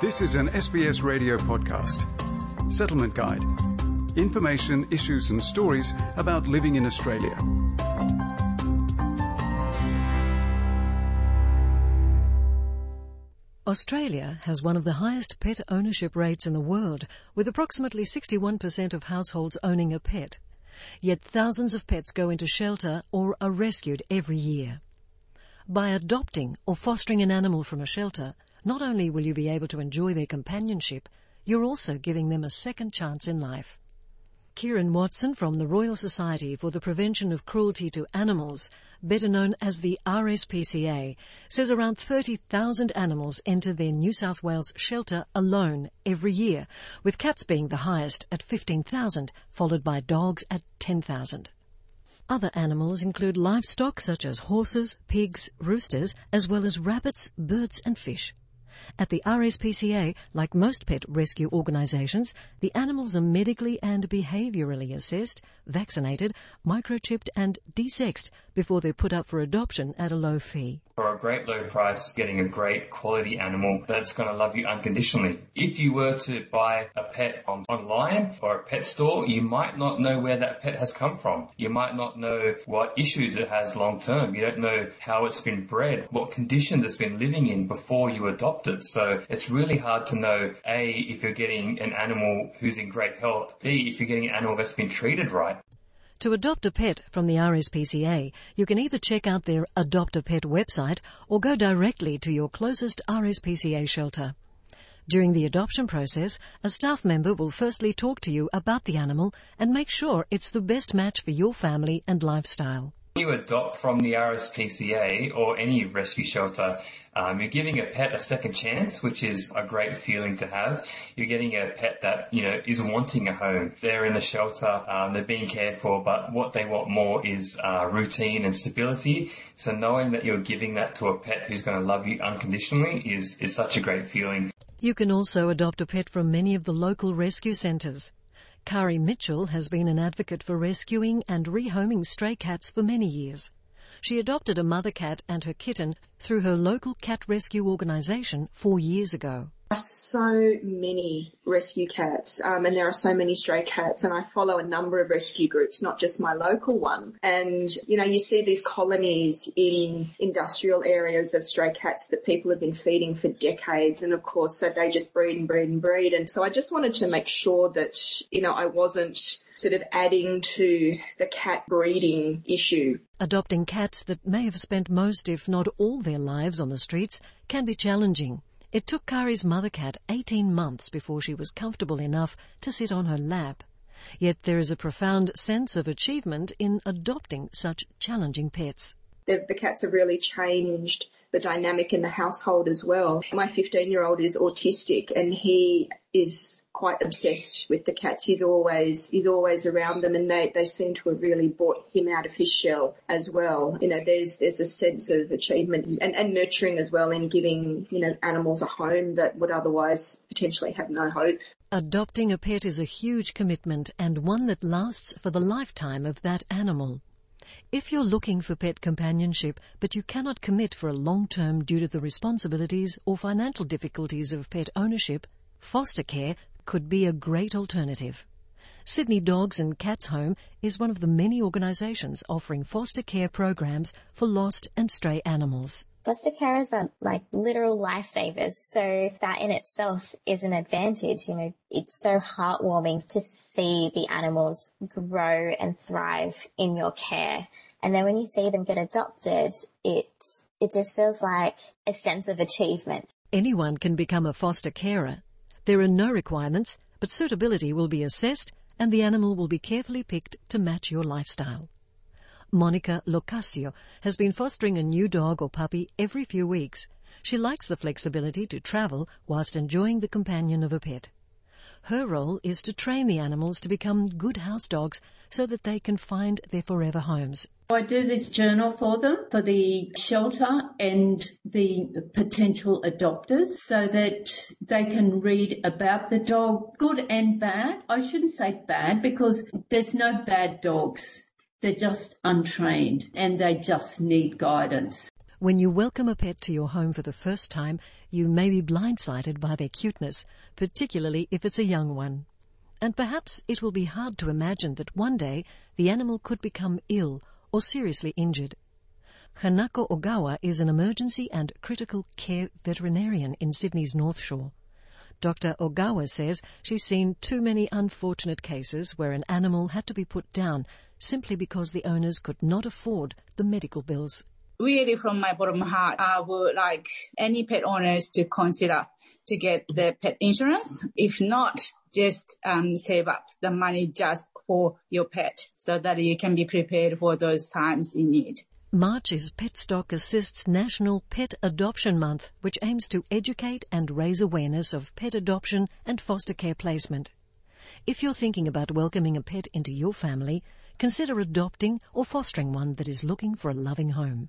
This is an SBS radio podcast. Settlement Guide. Information, issues, and stories about living in Australia. Australia has one of the highest pet ownership rates in the world, with approximately 61% of households owning a pet. Yet thousands of pets go into shelter or are rescued every year. By adopting or fostering an animal from a shelter, not only will you be able to enjoy their companionship, you're also giving them a second chance in life. Kieran Watson from the Royal Society for the Prevention of Cruelty to Animals, better known as the RSPCA, says around 30,000 animals enter their New South Wales shelter alone every year, with cats being the highest at 15,000, followed by dogs at 10,000. Other animals include livestock such as horses, pigs, roosters, as well as rabbits, birds and fish. At the RSPCA, like most pet rescue organisations, the animals are medically and behaviourally assessed, vaccinated, microchipped and desexed before they're put up for adoption at a low fee. For a great low price, getting a great quality animal that's going to love you unconditionally. If you were to buy a pet from online or a pet store, you might not know where that pet has come from. You might not know what issues it has long term. You don't know how it's been bred, what conditions it's been living in before you adopt it. So it's really hard to know, A, if you're getting an animal who's in great health, B, if you're getting an animal that's been treated right. To adopt a pet from the RSPCA, you can either check out their Adopt a Pet website or go directly to your closest RSPCA shelter. During the adoption process, a staff member will firstly talk to you about the animal and make sure it's the best match for your family and lifestyle. You adopt from the RSPCA or any rescue shelter, um, you're giving a pet a second chance, which is a great feeling to have. You're getting a pet that, you know, is wanting a home. They're in the shelter, um, they're being cared for, but what they want more is uh, routine and stability. So knowing that you're giving that to a pet who's going to love you unconditionally is, is such a great feeling. You can also adopt a pet from many of the local rescue centres. Kari Mitchell has been an advocate for rescuing and rehoming stray cats for many years. She adopted a mother cat and her kitten through her local cat rescue organisation four years ago are so many rescue cats um, and there are so many stray cats and I follow a number of rescue groups, not just my local one. And, you know, you see these colonies in industrial areas of stray cats that people have been feeding for decades. And of course, so they just breed and breed and breed. And so I just wanted to make sure that, you know, I wasn't sort of adding to the cat breeding issue. Adopting cats that may have spent most, if not all, their lives on the streets can be challenging. It took Kari's mother cat 18 months before she was comfortable enough to sit on her lap. Yet there is a profound sense of achievement in adopting such challenging pets. The, the cats have really changed the dynamic in the household as well. My 15 year old is autistic and he is quite obsessed with the cats. He's always he's always around them, and they, they seem to have really brought him out of his shell as well. You know, there's there's a sense of achievement and, and nurturing as well in giving you know animals a home that would otherwise potentially have no hope. Adopting a pet is a huge commitment and one that lasts for the lifetime of that animal. If you're looking for pet companionship, but you cannot commit for a long term due to the responsibilities or financial difficulties of pet ownership, foster care could be a great alternative. Sydney Dogs and Cats Home is one of the many organisations offering foster care programs for lost and stray animals. Foster carers are like literal lifesavers, so that in itself is an advantage. You know, it's so heartwarming to see the animals grow and thrive in your care. And then when you see them get adopted, it's, it just feels like a sense of achievement. Anyone can become a foster carer. There are no requirements, but suitability will be assessed and the animal will be carefully picked to match your lifestyle. Monica Locasio has been fostering a new dog or puppy every few weeks. She likes the flexibility to travel whilst enjoying the companion of a pet. Her role is to train the animals to become good house dogs so that they can find their forever homes. I do this journal for them, for the shelter and the potential adopters so that they can read about the dog, good and bad. I shouldn't say bad because there's no bad dogs. They're just untrained and they just need guidance. When you welcome a pet to your home for the first time, you may be blindsided by their cuteness, particularly if it's a young one. And perhaps it will be hard to imagine that one day the animal could become ill or seriously injured. Hanako Ogawa is an emergency and critical care veterinarian in Sydney's North Shore. Dr. Ogawa says she's seen too many unfortunate cases where an animal had to be put down simply because the owners could not afford the medical bills really from my bottom heart, I would like any pet owners to consider to get the pet insurance. If not, just um, save up the money just for your pet so that you can be prepared for those times in need. March is Petstock Assist's National Pet Adoption Month, which aims to educate and raise awareness of pet adoption and foster care placement. If you're thinking about welcoming a pet into your family, consider adopting or fostering one that is looking for a loving home.